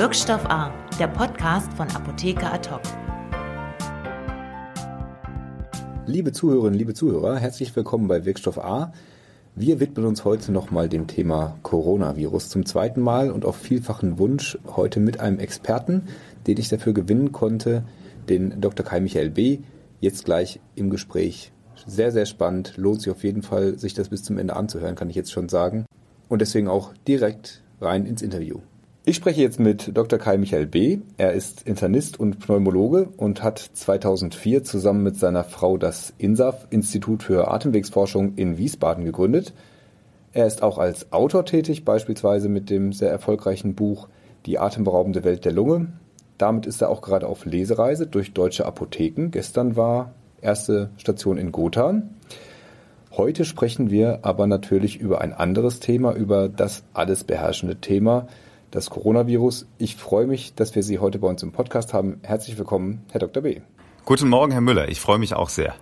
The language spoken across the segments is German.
Wirkstoff A, der Podcast von Apotheker Atok. Liebe Zuhörerinnen, liebe Zuhörer, herzlich willkommen bei Wirkstoff A. Wir widmen uns heute nochmal dem Thema Coronavirus zum zweiten Mal und auf vielfachen Wunsch heute mit einem Experten, den ich dafür gewinnen konnte, den Dr. Kai Michael B. Jetzt gleich im Gespräch. Sehr, sehr spannend. Lohnt sich auf jeden Fall, sich das bis zum Ende anzuhören, kann ich jetzt schon sagen. Und deswegen auch direkt rein ins Interview. Ich spreche jetzt mit Dr. Kai Michael B. Er ist Internist und Pneumologe und hat 2004 zusammen mit seiner Frau das INSAF Institut für Atemwegsforschung in Wiesbaden gegründet. Er ist auch als Autor tätig, beispielsweise mit dem sehr erfolgreichen Buch Die atemberaubende Welt der Lunge. Damit ist er auch gerade auf Lesereise durch deutsche Apotheken. Gestern war erste Station in Gotha. Heute sprechen wir aber natürlich über ein anderes Thema, über das alles beherrschende Thema, das Coronavirus. Ich freue mich, dass wir Sie heute bei uns im Podcast haben. Herzlich willkommen, Herr Dr. B. Guten Morgen, Herr Müller. Ich freue mich auch sehr.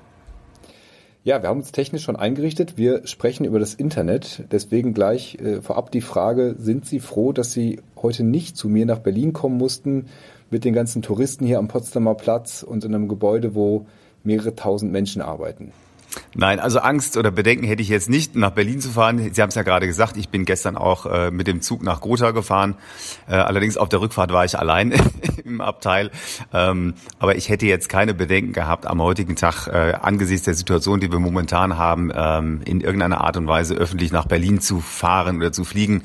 Ja, wir haben uns technisch schon eingerichtet. Wir sprechen über das Internet. Deswegen gleich äh, vorab die Frage, sind Sie froh, dass Sie heute nicht zu mir nach Berlin kommen mussten mit den ganzen Touristen hier am Potsdamer Platz und in einem Gebäude, wo mehrere tausend Menschen arbeiten? Nein, also Angst oder Bedenken hätte ich jetzt nicht, nach Berlin zu fahren. Sie haben es ja gerade gesagt, ich bin gestern auch äh, mit dem Zug nach Gotha gefahren. Äh, allerdings auf der Rückfahrt war ich allein im Abteil. Ähm, aber ich hätte jetzt keine Bedenken gehabt, am heutigen Tag äh, angesichts der Situation, die wir momentan haben, ähm, in irgendeiner Art und Weise öffentlich nach Berlin zu fahren oder zu fliegen.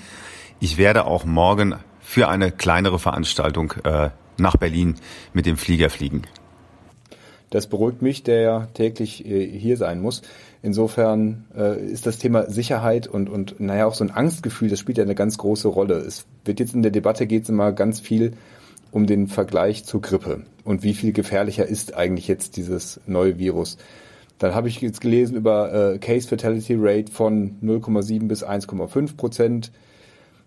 Ich werde auch morgen für eine kleinere Veranstaltung äh, nach Berlin mit dem Flieger fliegen. Das beruhigt mich, der ja täglich äh, hier sein muss. Insofern äh, ist das Thema Sicherheit und, und naja auch so ein Angstgefühl, das spielt ja eine ganz große Rolle. Es wird jetzt in der Debatte geht es immer ganz viel um den Vergleich zur Grippe und wie viel gefährlicher ist eigentlich jetzt dieses neue Virus. Dann habe ich jetzt gelesen über äh, Case Fatality Rate von 0,7 bis 1,5 Prozent.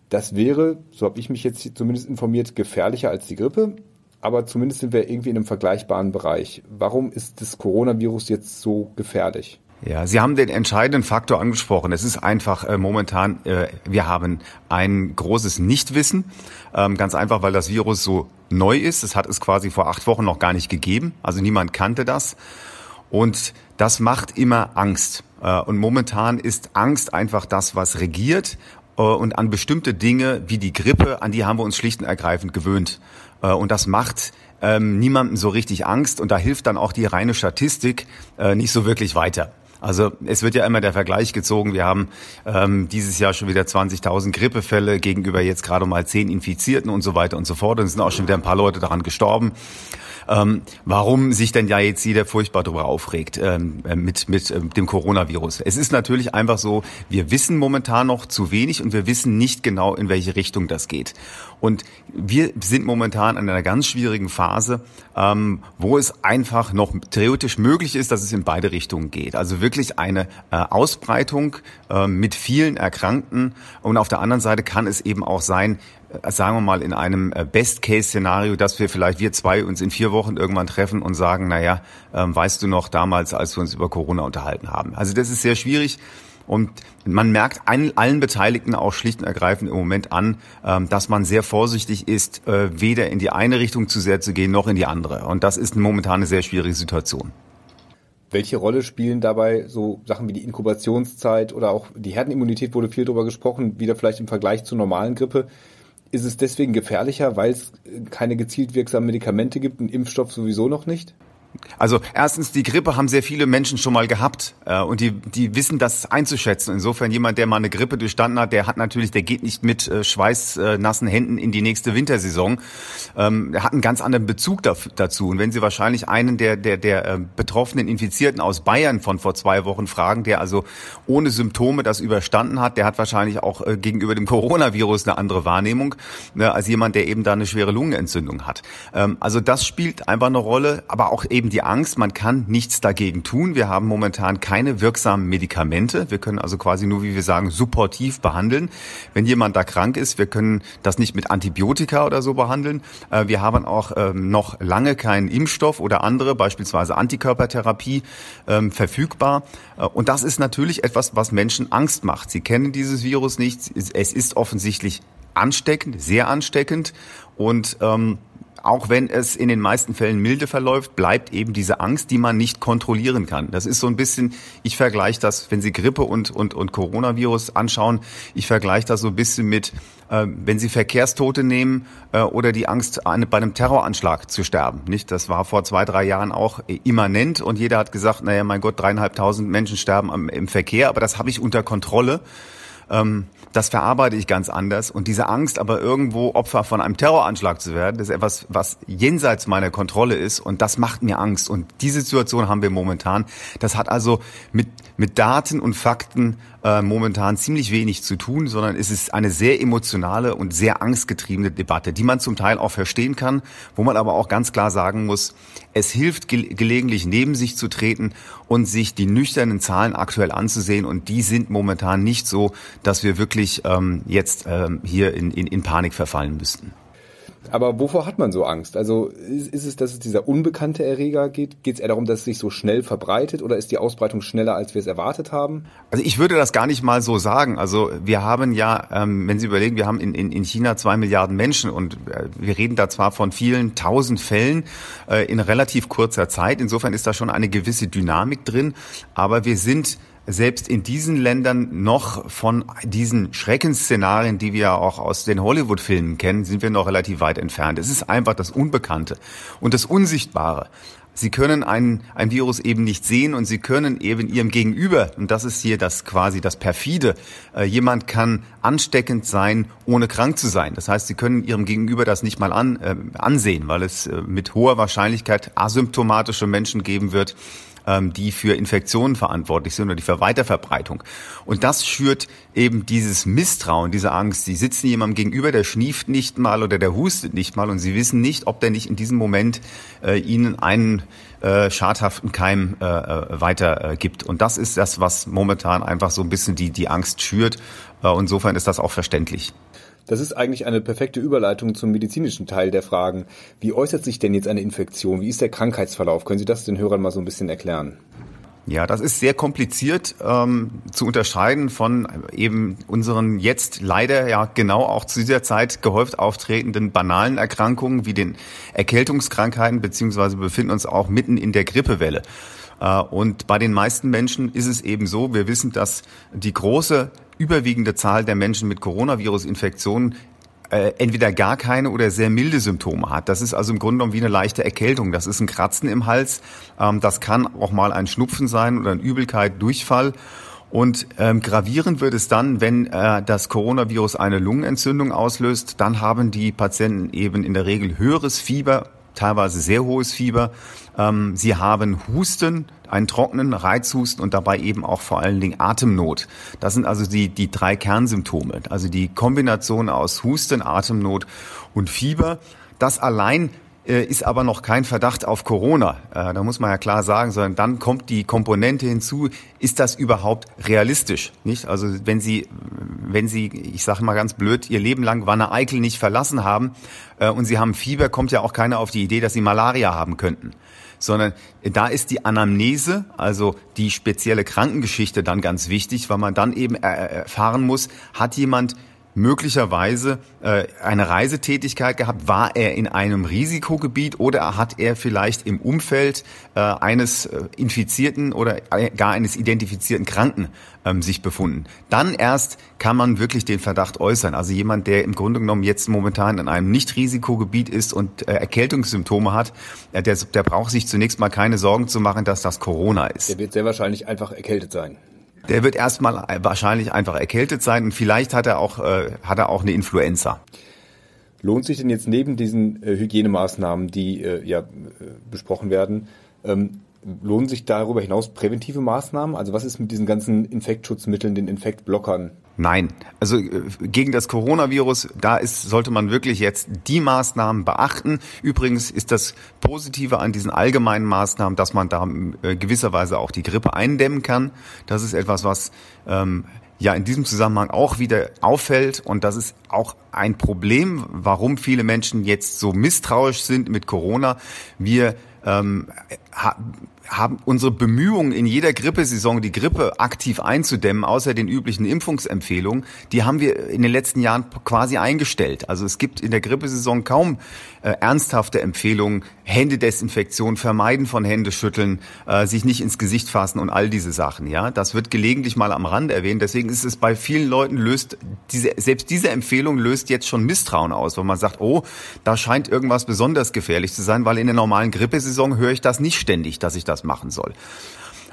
Das wäre, so habe ich mich jetzt zumindest informiert, gefährlicher als die Grippe aber zumindest sind wir irgendwie in einem vergleichbaren Bereich. Warum ist das Coronavirus jetzt so gefährlich? Ja, Sie haben den entscheidenden Faktor angesprochen. Es ist einfach äh, momentan, äh, wir haben ein großes Nichtwissen, ähm, ganz einfach, weil das Virus so neu ist. Es hat es quasi vor acht Wochen noch gar nicht gegeben. Also niemand kannte das. Und das macht immer Angst. Äh, und momentan ist Angst einfach das, was regiert. Äh, und an bestimmte Dinge wie die Grippe, an die haben wir uns schlicht und ergreifend gewöhnt. Äh, und das macht ähm, niemandem so richtig Angst und da hilft dann auch die reine Statistik äh, nicht so wirklich weiter. Also es wird ja immer der Vergleich gezogen. Wir haben ähm, dieses Jahr schon wieder 20.000 Grippefälle gegenüber jetzt gerade mal 10 Infizierten und so weiter und so fort. Und es sind auch schon wieder ein paar Leute daran gestorben ähm, warum sich denn ja jetzt jeder furchtbar darüber aufregt ähm, äh, mit, mit ähm, dem Coronavirus. Es ist natürlich einfach so, wir wissen momentan noch zu wenig und wir wissen nicht genau, in welche Richtung das geht. Und wir sind momentan in einer ganz schwierigen Phase, ähm, wo es einfach noch theoretisch möglich ist, dass es in beide Richtungen geht. Also wirklich eine äh, Ausbreitung äh, mit vielen Erkrankten. Und auf der anderen Seite kann es eben auch sein, sagen wir mal in einem äh, Best-Case-Szenario, dass wir vielleicht wir zwei uns in vier Wochen irgendwann treffen und sagen, naja, ähm, weißt du noch damals, als wir uns über Corona unterhalten haben. Also das ist sehr schwierig. Und man merkt allen Beteiligten auch schlicht und ergreifend im Moment an, ähm, dass man sehr vorsichtig ist, äh, weder in die eine Richtung zu sehr zu gehen, noch in die andere. Und das ist momentan eine sehr schwierige Situation. Welche Rolle spielen dabei so Sachen wie die Inkubationszeit oder auch die Herdenimmunität wurde viel darüber gesprochen, wieder vielleicht im Vergleich zur normalen Grippe? Ist es deswegen gefährlicher, weil es keine gezielt wirksamen Medikamente gibt und Impfstoff sowieso noch nicht? Also erstens, die Grippe haben sehr viele Menschen schon mal gehabt äh, und die, die wissen das einzuschätzen. Insofern jemand, der mal eine Grippe durchstanden hat, der hat natürlich, der geht nicht mit äh, schweißnassen Händen in die nächste Wintersaison. Ähm, der hat einen ganz anderen Bezug dazu. Und wenn Sie wahrscheinlich einen der, der, der äh, betroffenen Infizierten aus Bayern von vor zwei Wochen fragen, der also ohne Symptome das überstanden hat, der hat wahrscheinlich auch äh, gegenüber dem Coronavirus eine andere Wahrnehmung ne, als jemand, der eben da eine schwere Lungenentzündung hat. Ähm, also das spielt einfach eine Rolle, aber auch eben eben die Angst, man kann nichts dagegen tun. Wir haben momentan keine wirksamen Medikamente. Wir können also quasi nur, wie wir sagen, supportiv behandeln. Wenn jemand da krank ist, wir können das nicht mit Antibiotika oder so behandeln. Äh, wir haben auch ähm, noch lange keinen Impfstoff oder andere, beispielsweise Antikörpertherapie, ähm, verfügbar. Äh, und das ist natürlich etwas, was Menschen Angst macht. Sie kennen dieses Virus nicht. Es ist offensichtlich ansteckend, sehr ansteckend und ähm, auch wenn es in den meisten Fällen milde verläuft, bleibt eben diese Angst, die man nicht kontrollieren kann. Das ist so ein bisschen, ich vergleiche das, wenn Sie Grippe und, und, und Coronavirus anschauen, ich vergleiche das so ein bisschen mit, äh, wenn Sie Verkehrstote nehmen äh, oder die Angst, eine, bei einem Terroranschlag zu sterben. Nicht? Das war vor zwei, drei Jahren auch immanent und jeder hat gesagt, naja, mein Gott, dreieinhalbtausend Menschen sterben am, im Verkehr, aber das habe ich unter Kontrolle. Ähm, das verarbeite ich ganz anders. Und diese Angst, aber irgendwo Opfer von einem Terroranschlag zu werden, das ist etwas, was jenseits meiner Kontrolle ist. Und das macht mir Angst. Und diese Situation haben wir momentan. Das hat also mit, mit Daten und Fakten äh, momentan ziemlich wenig zu tun, sondern es ist eine sehr emotionale und sehr angstgetriebene Debatte, die man zum Teil auch verstehen kann, wo man aber auch ganz klar sagen muss, es hilft ge gelegentlich neben sich zu treten und sich die nüchternen Zahlen aktuell anzusehen. Und die sind momentan nicht so, dass wir wirklich ähm, jetzt ähm, hier in, in, in Panik verfallen müssten. Aber wovor hat man so Angst? Also ist, ist es, dass es dieser unbekannte Erreger geht? Geht es eher darum, dass es sich so schnell verbreitet oder ist die Ausbreitung schneller, als wir es erwartet haben? Also ich würde das gar nicht mal so sagen. Also wir haben ja, ähm, wenn Sie überlegen, wir haben in, in, in China zwei Milliarden Menschen und äh, wir reden da zwar von vielen tausend Fällen äh, in relativ kurzer Zeit. Insofern ist da schon eine gewisse Dynamik drin. Aber wir sind selbst in diesen Ländern noch von diesen Schreckensszenarien, die wir auch aus den Hollywood-Filmen kennen, sind wir noch relativ weit entfernt. Es ist einfach das Unbekannte und das Unsichtbare. Sie können ein, ein Virus eben nicht sehen und Sie können eben Ihrem Gegenüber, und das ist hier das quasi das perfide, äh, jemand kann ansteckend sein, ohne krank zu sein. Das heißt, Sie können Ihrem Gegenüber das nicht mal an, äh, ansehen, weil es äh, mit hoher Wahrscheinlichkeit asymptomatische Menschen geben wird, ähm, die für Infektionen verantwortlich sind oder die für Weiterverbreitung. Und das schürt eben dieses Misstrauen, diese Angst. Sie sitzen jemandem gegenüber, der schnieft nicht mal oder der hustet nicht mal und sie wissen nicht, ob der nicht in diesem Moment äh, ihnen einen äh, schadhaften Keim äh, äh weitergibt. Und das ist das, was momentan einfach so ein bisschen die, die Angst schürt. Äh, insofern ist das auch verständlich. Das ist eigentlich eine perfekte Überleitung zum medizinischen Teil der Fragen. Wie äußert sich denn jetzt eine Infektion? Wie ist der Krankheitsverlauf? Können Sie das den Hörern mal so ein bisschen erklären? Ja, das ist sehr kompliziert ähm, zu unterscheiden von eben unseren jetzt leider ja genau auch zu dieser Zeit gehäuft auftretenden banalen Erkrankungen wie den Erkältungskrankheiten beziehungsweise befinden uns auch mitten in der Grippewelle. Äh, und bei den meisten Menschen ist es eben so, wir wissen, dass die große überwiegende Zahl der Menschen mit Coronavirus-Infektionen äh, entweder gar keine oder sehr milde Symptome hat. Das ist also im Grunde genommen wie eine leichte Erkältung. Das ist ein Kratzen im Hals. Ähm, das kann auch mal ein Schnupfen sein oder eine Übelkeit, Durchfall. Und ähm, gravierend wird es dann, wenn äh, das Coronavirus eine Lungenentzündung auslöst. Dann haben die Patienten eben in der Regel höheres Fieber, teilweise sehr hohes Fieber. Ähm, sie haben Husten, einen trockenen Reizhusten und dabei eben auch vor allen Dingen Atemnot. Das sind also die, die drei Kernsymptome. Also die Kombination aus Husten, Atemnot und Fieber. Das allein ist aber noch kein Verdacht auf Corona. Äh, da muss man ja klar sagen, sondern dann kommt die Komponente hinzu, ist das überhaupt realistisch? Nicht? Also wenn Sie, wenn Sie, ich sage mal ganz blöd, Ihr Leben lang Wanne Eickel nicht verlassen haben äh, und Sie haben Fieber, kommt ja auch keiner auf die Idee, dass Sie Malaria haben könnten sondern da ist die Anamnese, also die spezielle Krankengeschichte dann ganz wichtig, weil man dann eben erfahren muss, hat jemand möglicherweise äh, eine Reisetätigkeit gehabt? War er in einem Risikogebiet oder hat er vielleicht im Umfeld äh, eines äh, Infizierten oder äh, gar eines identifizierten Kranken ähm, sich befunden? Dann erst kann man wirklich den Verdacht äußern. Also jemand, der im Grunde genommen jetzt momentan in einem Nicht-Risikogebiet ist und äh, Erkältungssymptome hat, äh, der, der braucht sich zunächst mal keine Sorgen zu machen, dass das Corona ist. Der wird sehr wahrscheinlich einfach erkältet sein. Der wird erstmal wahrscheinlich einfach erkältet sein und vielleicht hat er auch, äh, hat er auch eine Influenza. Lohnt sich denn jetzt neben diesen äh, Hygienemaßnahmen, die äh, ja äh, besprochen werden, ähm, lohnen sich darüber hinaus präventive Maßnahmen? Also was ist mit diesen ganzen Infektschutzmitteln, den Infektblockern? Nein, also äh, gegen das Coronavirus, da ist, sollte man wirklich jetzt die Maßnahmen beachten. Übrigens ist das Positive an diesen allgemeinen Maßnahmen, dass man da äh, gewisserweise auch die Grippe eindämmen kann. Das ist etwas, was ähm, ja in diesem Zusammenhang auch wieder auffällt und das ist auch ein Problem, warum viele Menschen jetzt so misstrauisch sind mit Corona. Wir ähm, haben unsere Bemühungen in jeder Grippesaison die Grippe aktiv einzudämmen, außer den üblichen Impfungsempfehlungen, die haben wir in den letzten Jahren quasi eingestellt. Also es gibt in der Grippesaison kaum äh, ernsthafte Empfehlungen, Händedesinfektion, Vermeiden von Händeschütteln, äh, sich nicht ins Gesicht fassen und all diese Sachen. Ja, das wird gelegentlich mal am Rand erwähnt. Deswegen ist es bei vielen Leuten löst diese selbst diese Empfehlung löst jetzt schon Misstrauen aus, weil man sagt, oh, da scheint irgendwas besonders gefährlich zu sein, weil in der normalen Grippesaison höre ich das nicht ständig, dass ich das machen soll.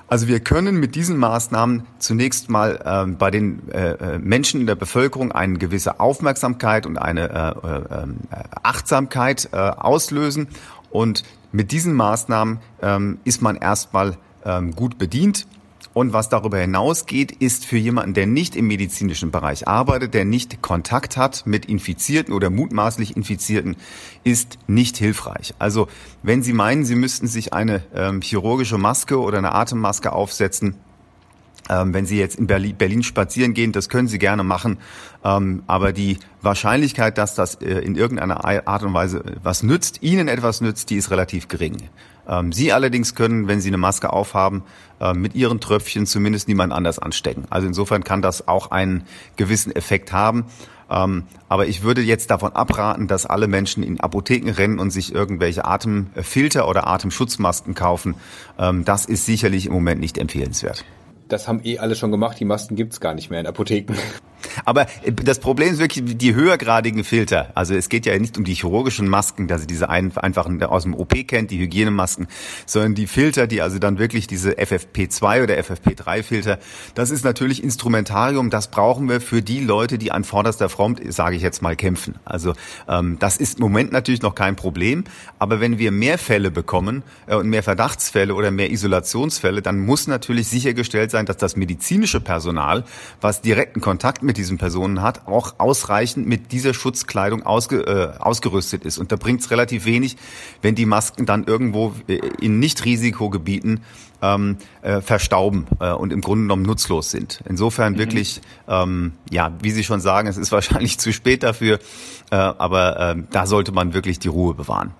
Also wir können mit diesen Maßnahmen zunächst mal äh, bei den äh, äh, Menschen in der Bevölkerung eine gewisse Aufmerksamkeit und eine äh, äh, ähm, Achtsamkeit äh, auslösen. Und mit diesen Maßnahmen ähm, ist man erstmal ähm, gut bedient. Und was darüber hinausgeht, ist für jemanden, der nicht im medizinischen Bereich arbeitet, der nicht Kontakt hat mit Infizierten oder mutmaßlich Infizierten, ist nicht hilfreich. Also wenn Sie meinen, Sie müssten sich eine ähm, chirurgische Maske oder eine Atemmaske aufsetzen, ähm, wenn Sie jetzt in Berlin, Berlin, spazieren gehen, das können Sie gerne machen. Ähm, aber die Wahrscheinlichkeit, dass das äh, in irgendeiner Art und Weise was nützt, Ihnen etwas nützt, die ist relativ gering. Ähm, Sie allerdings können, wenn Sie eine Maske aufhaben, äh, mit Ihren Tröpfchen zumindest niemand anders anstecken. Also insofern kann das auch einen gewissen Effekt haben. Ähm, aber ich würde jetzt davon abraten, dass alle Menschen in Apotheken rennen und sich irgendwelche Atemfilter oder Atemschutzmasken kaufen. Ähm, das ist sicherlich im Moment nicht empfehlenswert das haben eh alle schon gemacht, die Masken gibt's gar nicht mehr in Apotheken. Aber äh, das Problem ist wirklich die höhergradigen Filter. Also es geht ja nicht um die chirurgischen Masken, sie diese einfachen aus dem OP kennt, die Hygienemasken, sondern die Filter, die also dann wirklich diese FFP2 oder FFP3 Filter. Das ist natürlich Instrumentarium, das brauchen wir für die Leute, die an vorderster Front, sage ich jetzt mal, kämpfen. Also ähm, das ist im Moment natürlich noch kein Problem, aber wenn wir mehr Fälle bekommen äh, und mehr Verdachtsfälle oder mehr Isolationsfälle, dann muss natürlich sichergestellt sein, dass das medizinische Personal, was direkten Kontakt mit diesen Personen hat, auch ausreichend mit dieser Schutzkleidung ausge, äh, ausgerüstet ist. Und da bringt es relativ wenig, wenn die Masken dann irgendwo äh, in Nicht-Risikogebieten ähm, äh, verstauben äh, und im Grunde genommen nutzlos sind. Insofern mhm. wirklich, ähm, ja, wie Sie schon sagen, es ist wahrscheinlich zu spät dafür, äh, aber äh, da sollte man wirklich die Ruhe bewahren.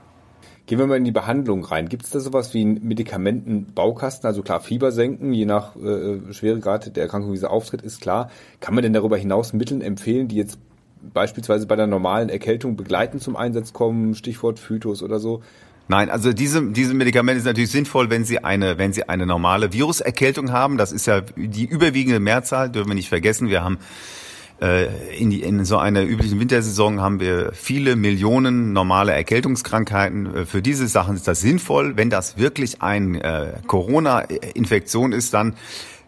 Gehen wir mal in die Behandlung rein. Gibt es da sowas wie einen Medikamentenbaukasten? Also klar, Fieber senken, je nach äh, Schweregrad der Erkrankung, wie sie auftritt, ist klar. Kann man denn darüber hinaus Mittel empfehlen, die jetzt beispielsweise bei der normalen Erkältung begleitend zum Einsatz kommen? Stichwort Phytos oder so. Nein, also diese, diese Medikamente ist natürlich sinnvoll, wenn Sie eine, wenn Sie eine normale Viruserkältung haben. Das ist ja die überwiegende Mehrzahl, dürfen wir nicht vergessen. Wir haben in, die, in so einer üblichen Wintersaison haben wir viele Millionen normale Erkältungskrankheiten. Äh, für diese Sachen ist das sinnvoll. Wenn das wirklich ein äh, Corona-Infektion ist, dann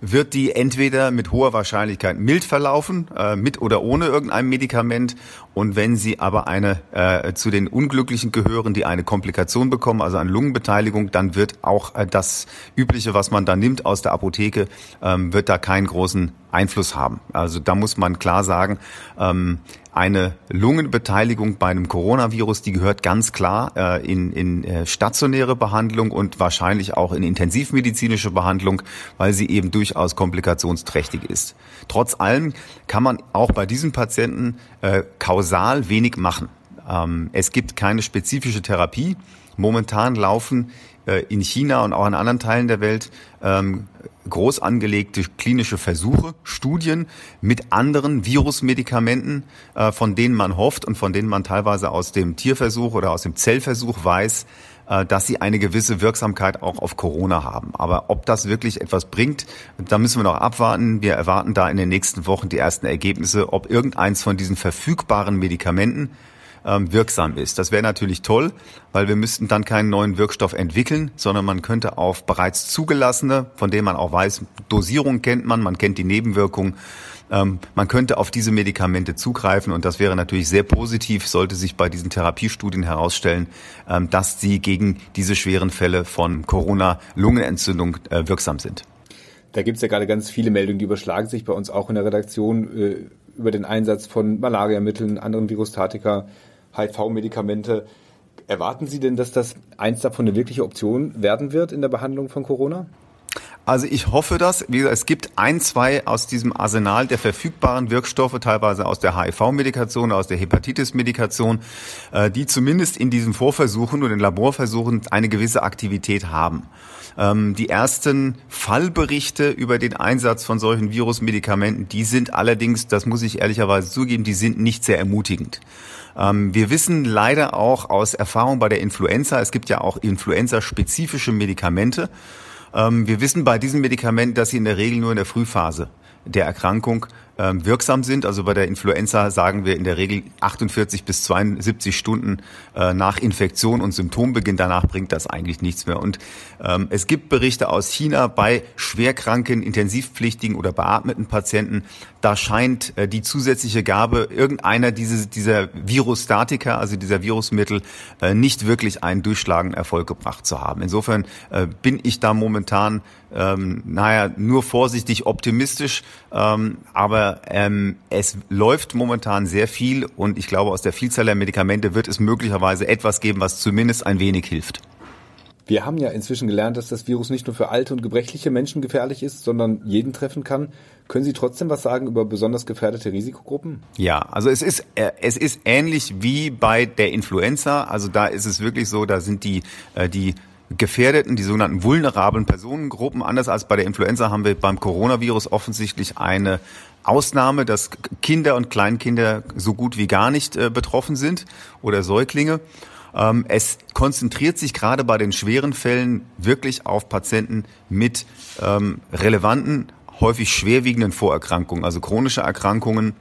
wird die entweder mit hoher Wahrscheinlichkeit mild verlaufen, äh, mit oder ohne irgendein Medikament. Und wenn sie aber eine äh, zu den Unglücklichen gehören, die eine Komplikation bekommen, also eine Lungenbeteiligung, dann wird auch äh, das Übliche, was man da nimmt aus der Apotheke, ähm, wird da keinen großen Einfluss haben. Also da muss man klar sagen, ähm, eine Lungenbeteiligung bei einem Coronavirus, die gehört ganz klar äh, in, in äh, stationäre Behandlung und wahrscheinlich auch in intensivmedizinische Behandlung, weil sie eben durchaus komplikationsträchtig ist. Trotz allem kann man auch bei diesen Patienten äh, kausal wenig machen. Ähm, es gibt keine spezifische Therapie. Momentan laufen in China und auch in anderen Teilen der Welt ähm, groß angelegte klinische Versuche, Studien mit anderen Virusmedikamenten, äh, von denen man hofft und von denen man teilweise aus dem Tierversuch oder aus dem Zellversuch weiß, äh, dass sie eine gewisse Wirksamkeit auch auf Corona haben. Aber ob das wirklich etwas bringt, da müssen wir noch abwarten. Wir erwarten da in den nächsten Wochen die ersten Ergebnisse, ob irgendeins von diesen verfügbaren Medikamenten ähm, wirksam ist. Das wäre natürlich toll, weil wir müssten dann keinen neuen Wirkstoff entwickeln, sondern man könnte auf bereits zugelassene, von denen man auch weiß, Dosierung kennt man, man kennt die Nebenwirkungen, ähm, man könnte auf diese Medikamente zugreifen und das wäre natürlich sehr positiv, sollte sich bei diesen Therapiestudien herausstellen, ähm, dass sie gegen diese schweren Fälle von Corona-Lungenentzündung äh, wirksam sind. Da gibt's ja gerade ganz viele Meldungen, die überschlagen sich bei uns auch in der Redaktion äh, über den Einsatz von Malariamitteln, anderen Virustatika, HIV-Medikamente. Erwarten Sie denn, dass das eins davon eine wirkliche Option werden wird in der Behandlung von Corona? Also ich hoffe das. Wie gesagt, es gibt ein, zwei aus diesem Arsenal der verfügbaren Wirkstoffe, teilweise aus der HIV-Medikation, aus der Hepatitis-Medikation, äh, die zumindest in diesen Vorversuchen und in Laborversuchen eine gewisse Aktivität haben. Ähm, die ersten Fallberichte über den Einsatz von solchen Virusmedikamenten, die sind allerdings, das muss ich ehrlicherweise zugeben, die sind nicht sehr ermutigend. Ähm, wir wissen leider auch aus Erfahrung bei der Influenza, es gibt ja auch influenza-spezifische Medikamente. Ähm, wir wissen bei diesen Medikamenten, dass sie in der Regel nur in der Frühphase der Erkrankung ähm, wirksam sind. Also bei der Influenza sagen wir in der Regel 48 bis 72 Stunden äh, nach Infektion und Symptombeginn. Danach bringt das eigentlich nichts mehr. Und ähm, es gibt Berichte aus China bei schwerkranken, intensivpflichtigen oder beatmeten Patienten. Da scheint äh, die zusätzliche Gabe irgendeiner diese, dieser Virustatika, also dieser Virusmittel, äh, nicht wirklich einen durchschlagenden Erfolg gebracht zu haben. Insofern bin ich da momentan ähm, naja, nur vorsichtig optimistisch, aber ähm, es läuft momentan sehr viel und ich glaube, aus der Vielzahl der Medikamente wird es möglicherweise etwas geben, was zumindest ein wenig hilft. Wir haben ja inzwischen gelernt, dass das Virus nicht nur für alte und gebrechliche Menschen gefährlich ist, sondern jeden treffen kann. Können Sie trotzdem was sagen über besonders gefährdete Risikogruppen? Ja, also es ist äh, es ist ähnlich wie bei der Influenza. Also da ist es wirklich so, da sind die äh, die gefährdeten, die sogenannten vulnerablen Personengruppen. Anders als bei der Influenza haben wir beim Coronavirus offensichtlich eine Ausnahme, dass Kinder und Kleinkinder so gut wie gar nicht äh, betroffen sind oder Säuglinge. Ähm, es konzentriert sich gerade bei den schweren Fällen wirklich auf Patienten mit ähm, relevanten, häufig schwerwiegenden Vorerkrankungen, also chronische Erkrankungen.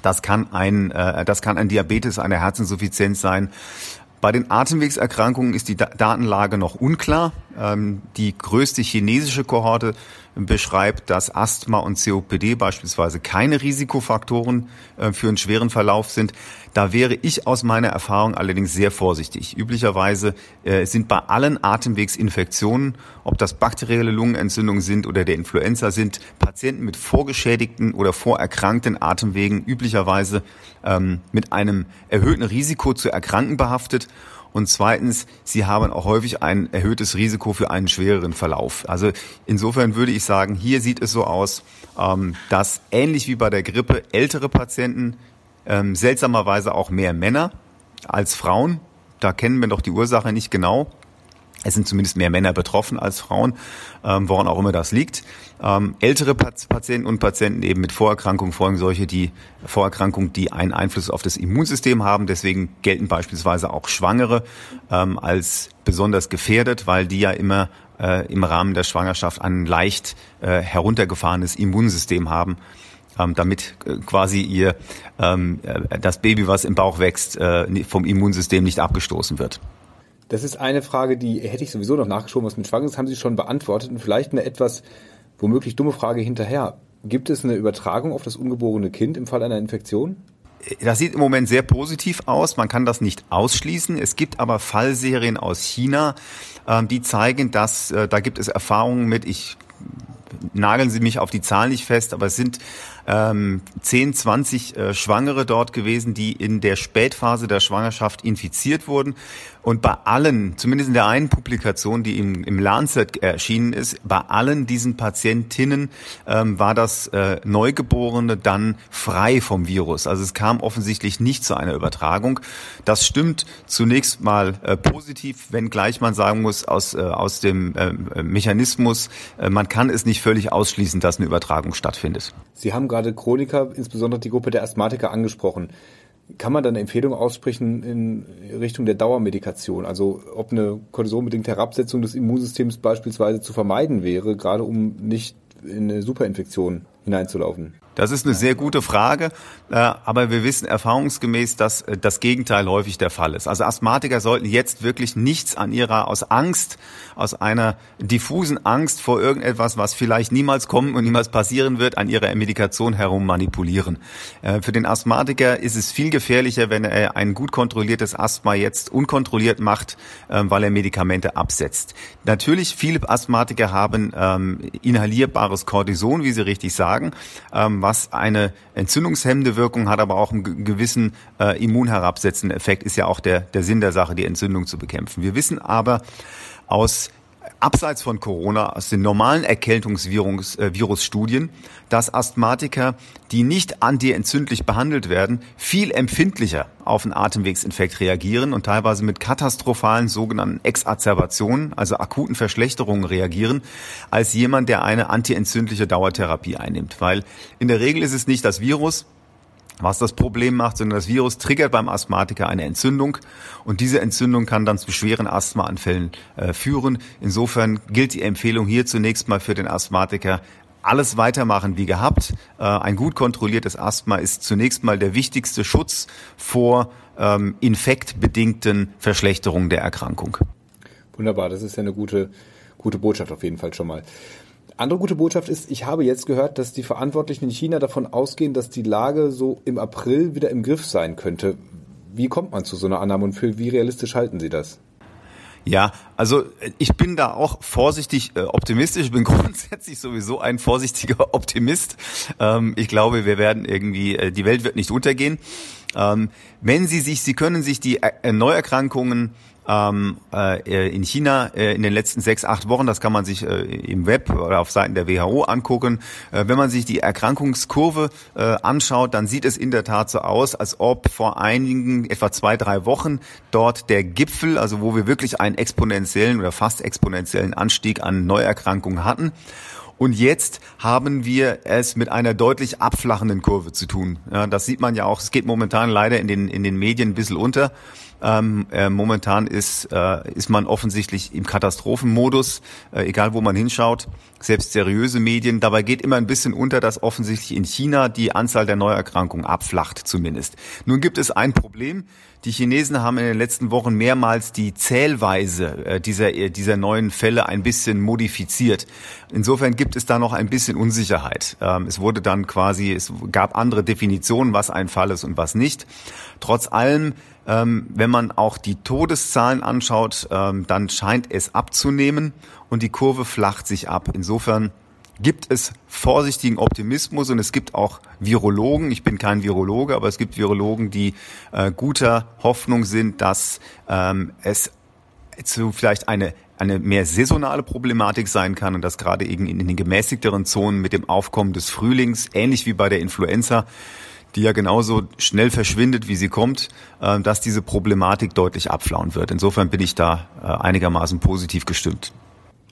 Das kann ein, äh, das kann ein Diabetes, eine Herzinsuffizienz sein, bei den Atemwegserkrankungen ist die Datenlage noch unklar. Ähm, die größte chinesische Kohorte beschreibt, dass Asthma und COPD beispielsweise keine Risikofaktoren äh, für einen schweren Verlauf sind. Da wäre ich aus meiner Erfahrung allerdings sehr vorsichtig. Üblicherweise äh, sind bei allen Atemwegsinfektionen, ob das bakterielle Lungenentzündungen sind oder der Influenza sind, Patienten mit vorgeschädigten oder vorerkrankten Atemwegen üblicherweise ähm, mit einem erhöhten Risiko zu erkranken behaftet. Und zweitens, sie haben auch häufig ein erhöhtes Risiko für einen schwereren Verlauf. Also insofern würde ich sagen, hier sieht es so aus, ähm, dass ähnlich wie bei der Grippe ältere Patienten, ähm, seltsamerweise auch mehr Männer als Frauen, da kennen wir doch die Ursache nicht genau, es sind zumindest mehr Männer betroffen als Frauen, ähm, woran auch immer das liegt. Ähm, ältere Patienten und Patienten eben mit Vorerkrankungen, vor allem solche, die Vorerkrankungen, die einen Einfluss auf das Immunsystem haben. Deswegen gelten beispielsweise auch Schwangere ähm, als besonders gefährdet, weil die ja immer äh, im Rahmen der Schwangerschaft ein leicht äh, heruntergefahrenes Immunsystem haben. Ähm, damit äh, quasi ihr ähm, äh, das Baby, was im Bauch wächst, äh, vom Immunsystem nicht abgestoßen wird. Das ist eine Frage, die hätte ich sowieso noch nachgeschoben, was mit Schwangeren ist, haben Sie schon beantwortet. Und vielleicht eine etwas womöglich dumme Frage hinterher. Gibt es eine Übertragung auf das ungeborene Kind im Fall einer Infektion? Das sieht im Moment sehr positiv aus. Man kann das nicht ausschließen. Es gibt aber Fallserien aus China, ähm, die zeigen, dass äh, da gibt es Erfahrungen mit. Ich nageln Sie mich auf die Zahl nicht fest, aber es sind ähm, 10, 20 äh, Schwangere dort gewesen, die in der Spätphase der Schwangerschaft infiziert wurden. Und bei allen, zumindest in der einen Publikation, die im, im Lancet erschienen ist, bei allen diesen Patientinnen ähm, war das äh, Neugeborene dann frei vom Virus. Also es kam offensichtlich nicht zu einer Übertragung. Das stimmt zunächst mal äh, positiv, wenngleich man sagen muss, aus, äh, aus dem äh, Mechanismus, äh, man kann es nicht völlig ausschließen, dass eine Übertragung stattfindet. Sie haben gerade Chroniker, insbesondere die Gruppe der Asthmatiker angesprochen. Kann man dann eine Empfehlung aussprechen in Richtung der Dauermedikation? Also ob eine kortisonbedingte Herabsetzung des Immunsystems beispielsweise zu vermeiden wäre, gerade um nicht in eine Superinfektion hineinzulaufen? Das ist eine sehr gute Frage, äh, aber wir wissen erfahrungsgemäß, dass äh, das Gegenteil häufig der Fall ist. Also Asthmatiker sollten jetzt wirklich nichts an ihrer, aus Angst, aus einer diffusen Angst vor irgendetwas, was vielleicht niemals kommen und niemals passieren wird, an ihrer Medikation herum manipulieren. Äh, für den Asthmatiker ist es viel gefährlicher, wenn er ein gut kontrolliertes Asthma jetzt unkontrolliert macht, weil er Medikamente absetzt. Natürlich, viele Asthmatiker haben ähm, inhalierbares Cortison, wie Sie richtig sagen ähm, was eine entzündungshemmende Wirkung hat, aber auch einen gewissen äh, immunherabsetzenden Effekt, ist ja auch der, der Sinn der Sache, die Entzündung zu bekämpfen. Wir wissen aber aus abseits von Corona aus den normalen Erkältungsvirusstudien, dass Asthmatiker, die nicht antientzündlich behandelt werden, viel empfindlicher auf einen Atemwegsinfekt reagieren und teilweise mit katastrophalen sogenannten Exacerbationen, also akuten Verschlechterungen reagieren, als jemand, der eine antientzündliche Dauertherapie einnimmt. Weil in der Regel ist es nicht das Virus, was das Problem macht, sondern das Virus triggert beim Asthmatiker eine Entzündung und diese Entzündung kann dann zu schweren Asthmaanfällen äh, führen. Insofern gilt die Empfehlung hier zunächst mal für den Asthmatiker, alles weitermachen wie gehabt. Äh, ein gut kontrolliertes Asthma ist zunächst mal der wichtigste Schutz vor ähm, infektbedingten Verschlechterungen der Erkrankung. Wunderbar, das ist ja eine gute, gute Botschaft auf jeden Fall schon mal. Andere gute Botschaft ist, ich habe jetzt gehört, dass die Verantwortlichen in China davon ausgehen, dass die Lage so im April wieder im Griff sein könnte. Wie kommt man zu so einer Annahme und für wie realistisch halten Sie das? Ja, also ich bin da auch vorsichtig äh, optimistisch. Ich bin grundsätzlich sowieso ein vorsichtiger Optimist. Ähm, ich glaube, wir werden irgendwie, äh, die Welt wird nicht untergehen. Ähm, wenn Sie sich, Sie können sich die äh, Neuerkrankungen ähm, äh, in China äh, in den letzten sechs, acht Wochen. Das kann man sich äh, im Web oder auf Seiten der WHO angucken. Äh, wenn man sich die Erkrankungskurve äh, anschaut, dann sieht es in der Tat so aus, als ob vor einigen, etwa zwei, drei Wochen dort der Gipfel, also wo wir wirklich einen exponentiellen oder fast exponentiellen Anstieg an Neuerkrankungen hatten. Und jetzt haben wir es mit einer deutlich abflachenden Kurve zu tun. Ja, das sieht man ja auch. Es geht momentan leider in den, in den Medien ein bisschen unter. Ähm, äh, momentan ist, äh, ist man offensichtlich im Katastrophenmodus, äh, egal wo man hinschaut, selbst seriöse Medien. Dabei geht immer ein bisschen unter, dass offensichtlich in China die Anzahl der Neuerkrankungen abflacht zumindest. Nun gibt es ein Problem. Die Chinesen haben in den letzten Wochen mehrmals die Zählweise äh, dieser, äh, dieser neuen Fälle ein bisschen modifiziert. Insofern gibt es da noch ein bisschen Unsicherheit. Ähm, es wurde dann quasi, es gab andere Definitionen, was ein Fall ist und was nicht. Trotz allem ähm, wenn man auch die Todeszahlen anschaut, ähm, dann scheint es abzunehmen und die Kurve flacht sich ab. Insofern gibt es vorsichtigen Optimismus und es gibt auch Virologen, ich bin kein Virologe, aber es gibt Virologen, die äh, guter Hoffnung sind, dass ähm, es zu vielleicht eine eine mehr saisonale Problematik sein kann und dass gerade in, in den gemäßigteren Zonen mit dem Aufkommen des Frühlings, ähnlich wie bei der Influenza, die ja genauso schnell verschwindet, wie sie kommt, äh, dass diese Problematik deutlich abflauen wird. Insofern bin ich da äh, einigermaßen positiv gestimmt.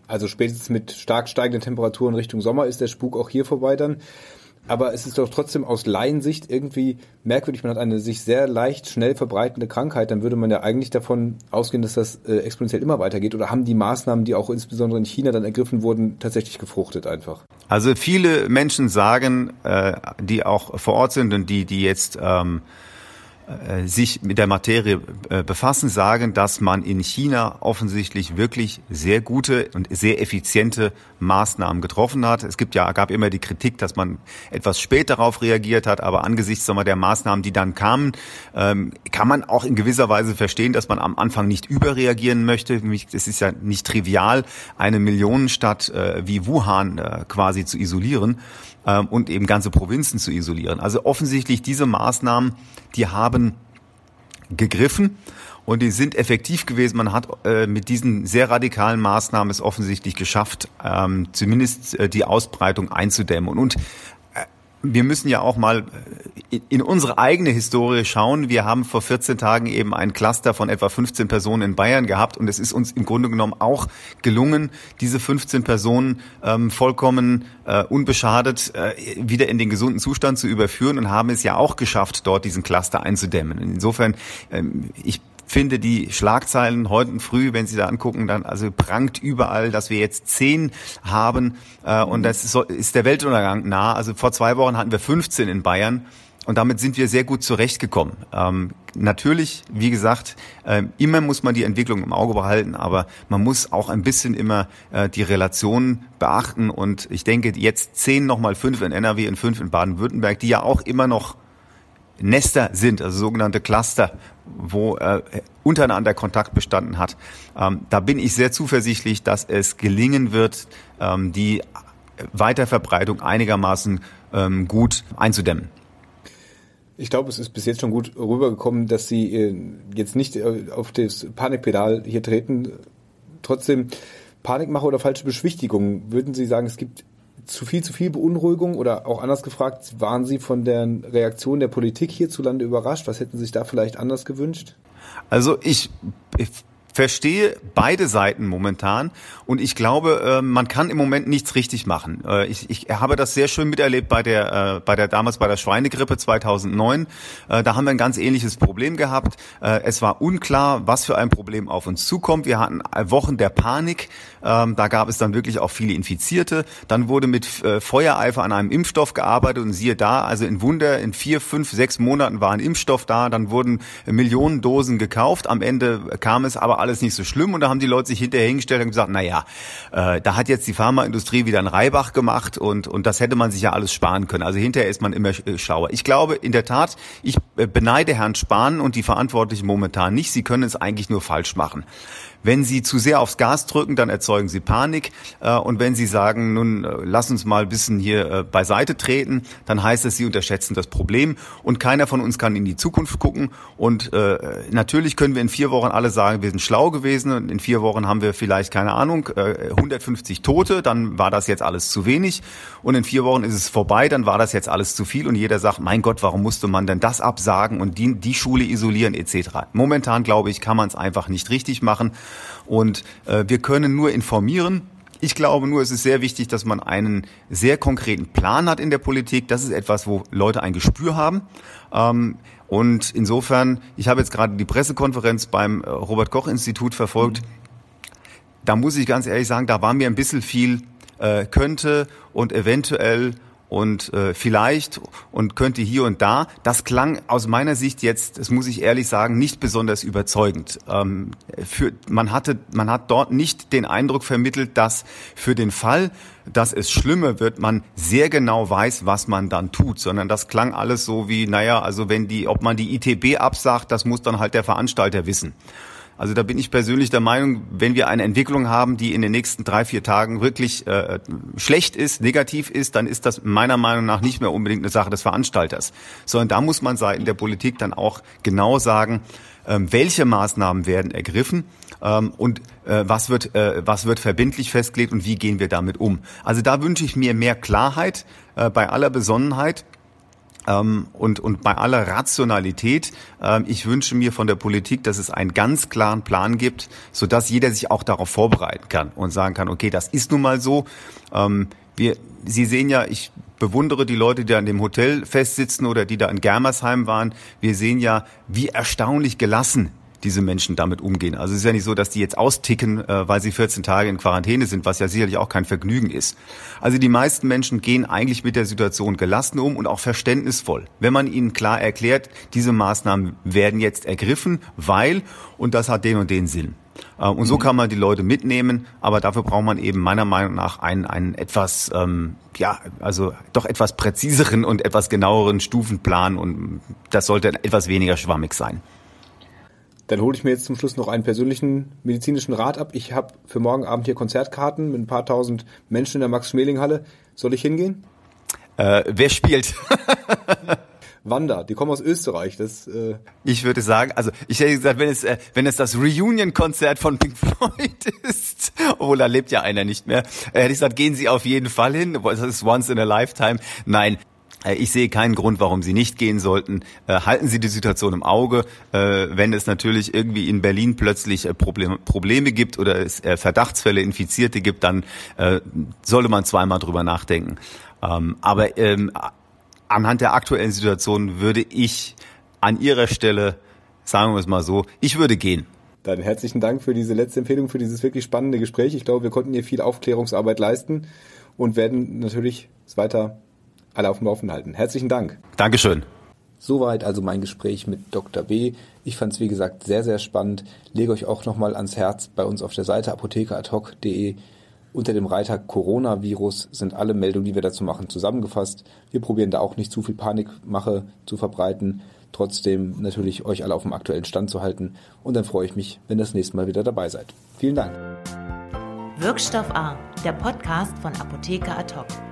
Also spätestens mit stark steigenden Temperaturen Richtung Sommer ist der Spuk auch hier vorbei dann. Aber es ist doch trotzdem aus Laiensicht irgendwie merkwürdig. Man hat eine sich sehr leicht, schnell verbreitende Krankheit. Dann würde man ja eigentlich davon ausgehen, dass das äh, exponentiell immer weitergeht. Oder haben die Maßnahmen, die auch insbesondere in China dann ergriffen wurden, tatsächlich gefruchtet einfach? Also viele Menschen sagen, äh, die auch vor Ort sind und die, die jetzt ähm, äh, sich mit der Materie äh, befassen, sagen, dass man in China offensichtlich wirklich sehr gute und sehr effiziente Maßnahmen getroffen hat. Es gibt ja, gab immer die Kritik, dass man etwas spät darauf reagiert hat, aber angesichts sagen wir, der Maßnahmen, die dann kamen, ähm, kann man auch in gewisser Weise verstehen, dass man am Anfang nicht überreagieren möchte. Es ist ja nicht trivial, eine Millionenstadt äh, wie Wuhan quasi zu isolieren ähm, und eben ganze Provinzen zu isolieren. Also offensichtlich diese Maßnahmen, die haben gegriffen und die sind effektiv gewesen. Man hat äh, mit diesen sehr radikalen Maßnahmen es offensichtlich geschafft, ähm, zumindest äh, die Ausbreitung einzudämmen. Und, und wir müssen ja auch mal äh, in unsere eigene Historie schauen. Wir haben vor 14 Tagen eben ein Cluster von etwa 15 Personen in Bayern gehabt und es ist uns im Grunde genommen auch gelungen, diese 15 Personen ähm, vollkommen äh, unbeschadet äh, wieder in den gesunden Zustand zu überführen und haben es ja auch geschafft, dort diesen Cluster einzudämmen. Insofern, ähm, ich finde die Schlagzeilen heute früh, wenn Sie da angucken, dann also prangt überall, dass wir jetzt zehn haben äh, und das ist, ist der Weltuntergang nah. Also vor zwei Wochen hatten wir 15 in Bayern. Und damit sind wir sehr gut zurechtgekommen. Ähm, natürlich, wie gesagt, äh, immer muss man die Entwicklung im Auge behalten, aber man muss auch ein bisschen immer äh, die Relationen beachten. Und ich denke, jetzt zehn nochmal fünf in NRW und fünf in Baden-Württemberg, die ja auch immer noch Nester sind, also sogenannte Cluster, wo äh, untereinander Kontakt bestanden hat. Ähm, da bin ich sehr zuversichtlich, dass es gelingen wird, ähm, die Weiterverbreitung einigermaßen ähm, gut einzudämmen. Ich glaube, es ist bis jetzt schon gut rübergekommen, dass Sie äh, jetzt nicht äh, auf das Panikpedal hier treten. Trotzdem Panikmache oder falsche Beschwichtigung? Würden Sie sagen, es gibt zu viel, zu viel Beunruhigung oder auch anders gefragt, waren Sie von der Reaktion der Politik hierzulande überrascht? Was hätten Sie sich da vielleicht anders gewünscht? Also ich, ich verstehe beide Seiten momentan und ich glaube, äh, man kann im Moment nichts richtig machen. Äh, ich, ich habe das sehr schön miterlebt bei der, äh, bei der damals bei der Schweinegrippe 2009. Da haben wir ein ganz ähnliches Problem gehabt. Es war unklar, was für ein Problem auf uns zukommt. Wir hatten Wochen der Panik. Ähm, da gab es dann wirklich auch viele Infizierte. Dann wurde mit Feuereifer an einem Impfstoff gearbeitet und siehe da, also in Wunder, in vier, fünf, sechs Monaten war ein Impfstoff da. Dann wurden Millionen Dosen gekauft. Am Ende kam es aber alles nicht so schlimm und da haben die Leute sich hinterher hingestellt und gesagt, na ja, äh, da hat jetzt die Pharmaindustrie wieder einen Reibach gemacht und, und das hätte man sich ja alles sparen können. Also hinterher ist man immer äh, schlauer. Ich glaube in der Tat, ich äh, beneide Herrn Spahn und die Verantwortlichen momentan nicht. Sie können es eigentlich nur falsch machen. Wenn Sie zu sehr aufs Gas drücken, dann erzeugen Sie Panik. Äh, und wenn Sie sagen, nun äh, lass uns mal ein bisschen hier äh, beiseite treten, dann heißt es, Sie unterschätzen das Problem. Und keiner von uns kann in die Zukunft gucken. Und natürlich können wir in vier Wochen alle sagen, wir sind schlau gewesen. Und in vier Wochen haben wir vielleicht, keine Ahnung, 150 Tote. Dann war das jetzt alles zu wenig. Und in vier Wochen ist es vorbei. Dann war das jetzt alles zu viel. Und jeder sagt, mein Gott, warum musste man denn das absagen und die, die Schule isolieren etc. Momentan, glaube ich, kann man es einfach nicht richtig machen. Und äh, wir können nur informieren. Ich glaube nur, es ist sehr wichtig, dass man einen sehr konkreten Plan hat in der Politik. Das ist etwas, wo Leute ein Gespür haben. Ähm, und insofern, ich habe jetzt gerade die Pressekonferenz beim äh, Robert Koch Institut verfolgt. Da muss ich ganz ehrlich sagen, da war mir ein bisschen viel äh, könnte und eventuell und äh, vielleicht und könnte hier und da. Das klang aus meiner Sicht jetzt, das muss ich ehrlich sagen, nicht besonders überzeugend. Ähm, für, man hatte, man hat dort nicht den Eindruck vermittelt, dass für den Fall, dass es schlimmer wird, man sehr genau weiß, was man dann tut, sondern das klang alles so wie, naja, also wenn die, ob man die ITB absagt, das muss dann halt der Veranstalter wissen. Also da bin ich persönlich der Meinung, wenn wir eine Entwicklung haben, die in den nächsten drei, vier Tagen wirklich äh, schlecht ist, negativ ist, dann ist das meiner Meinung nach nicht mehr unbedingt eine Sache des Veranstalters, sondern da muss man seitens der Politik dann auch genau sagen, ähm, welche Maßnahmen werden ergriffen ähm, und äh, was wird äh, was wird verbindlich festgelegt und wie gehen wir damit um. Also da wünsche ich mir mehr Klarheit äh, bei aller Besonnenheit ähm, und, und bei aller Rationalität, äh, ich wünsche mir von der Politik, dass es einen ganz klaren Plan gibt, sodass jeder sich auch darauf vorbereiten kann und sagen kann, okay, das ist nun mal so. Ähm, wir, Sie sehen ja, ich bewundere die Leute, die da in dem Hotel festsitzen oder die da in Germersheim waren. Wir sehen ja, wie erstaunlich gelassen diese Menschen damit umgehen. Also es ist ja nicht so, dass die jetzt austicken, äh, weil sie 14 Tage in Quarantäne sind, was ja sicherlich auch kein Vergnügen ist. Also die meisten Menschen gehen eigentlich mit der Situation gelassen um und auch verständnisvoll. Wenn man ihnen klar erklärt, diese Maßnahmen werden jetzt ergriffen, weil, und das hat den und den Sinn. Äh, und so mhm. kann man die Leute mitnehmen, aber dafür braucht man eben meiner Meinung nach einen, einen etwas, ähm, ja, also doch etwas präziseren und etwas genaueren Stufenplan und das sollte etwas weniger schwammig sein. Dann hole ich mir jetzt zum Schluss noch einen persönlichen medizinischen Rat ab. Ich habe für morgen Abend hier Konzertkarten mit ein paar tausend Menschen in der Max-Schmeling-Halle. Soll ich hingehen? Äh, wer spielt? Wanda, die kommen aus Österreich. Das, äh ich würde sagen, also ich hätte gesagt, wenn es, äh, wenn es das Reunion-Konzert von Pink Floyd ist, obwohl da lebt ja einer nicht mehr, äh, hätte ich gesagt, gehen Sie auf jeden Fall hin. Das ist once in a lifetime. Nein, ich sehe keinen Grund, warum Sie nicht gehen sollten. Äh, halten Sie die Situation im Auge. Äh, wenn es natürlich irgendwie in Berlin plötzlich Probleme, gibt oder es Verdachtsfälle, Infizierte gibt, dann sollte man zweimal drüber nachdenken. Ähm, aber ähm, anhand der aktuellen Situation würde ich an Ihrer Stelle, sagen wir es mal so, ich würde gehen. Dann herzlichen Dank für diese letzte Empfehlung, für dieses wirklich spannende Gespräch. Ich glaube, wir konnten hier viel Aufklärungsarbeit leisten und werden natürlich weiter alle auf dem Laufenden halten. Herzlichen Dank. Dankeschön. Soweit also mein Gespräch mit Dr. B. Ich fand es wie gesagt sehr, sehr spannend. Lege euch auch nochmal ans Herz bei uns auf der Seite apothekeradhoc.de. Unter dem Reiter Coronavirus sind alle Meldungen, die wir dazu machen, zusammengefasst. Wir probieren da auch nicht zu viel Panikmache zu verbreiten. Trotzdem natürlich euch alle auf dem aktuellen Stand zu halten. Und dann freue ich mich, wenn ihr das nächste Mal wieder dabei seid. Vielen Dank. Wirkstoff A, der Podcast von Apotheker Ad hoc.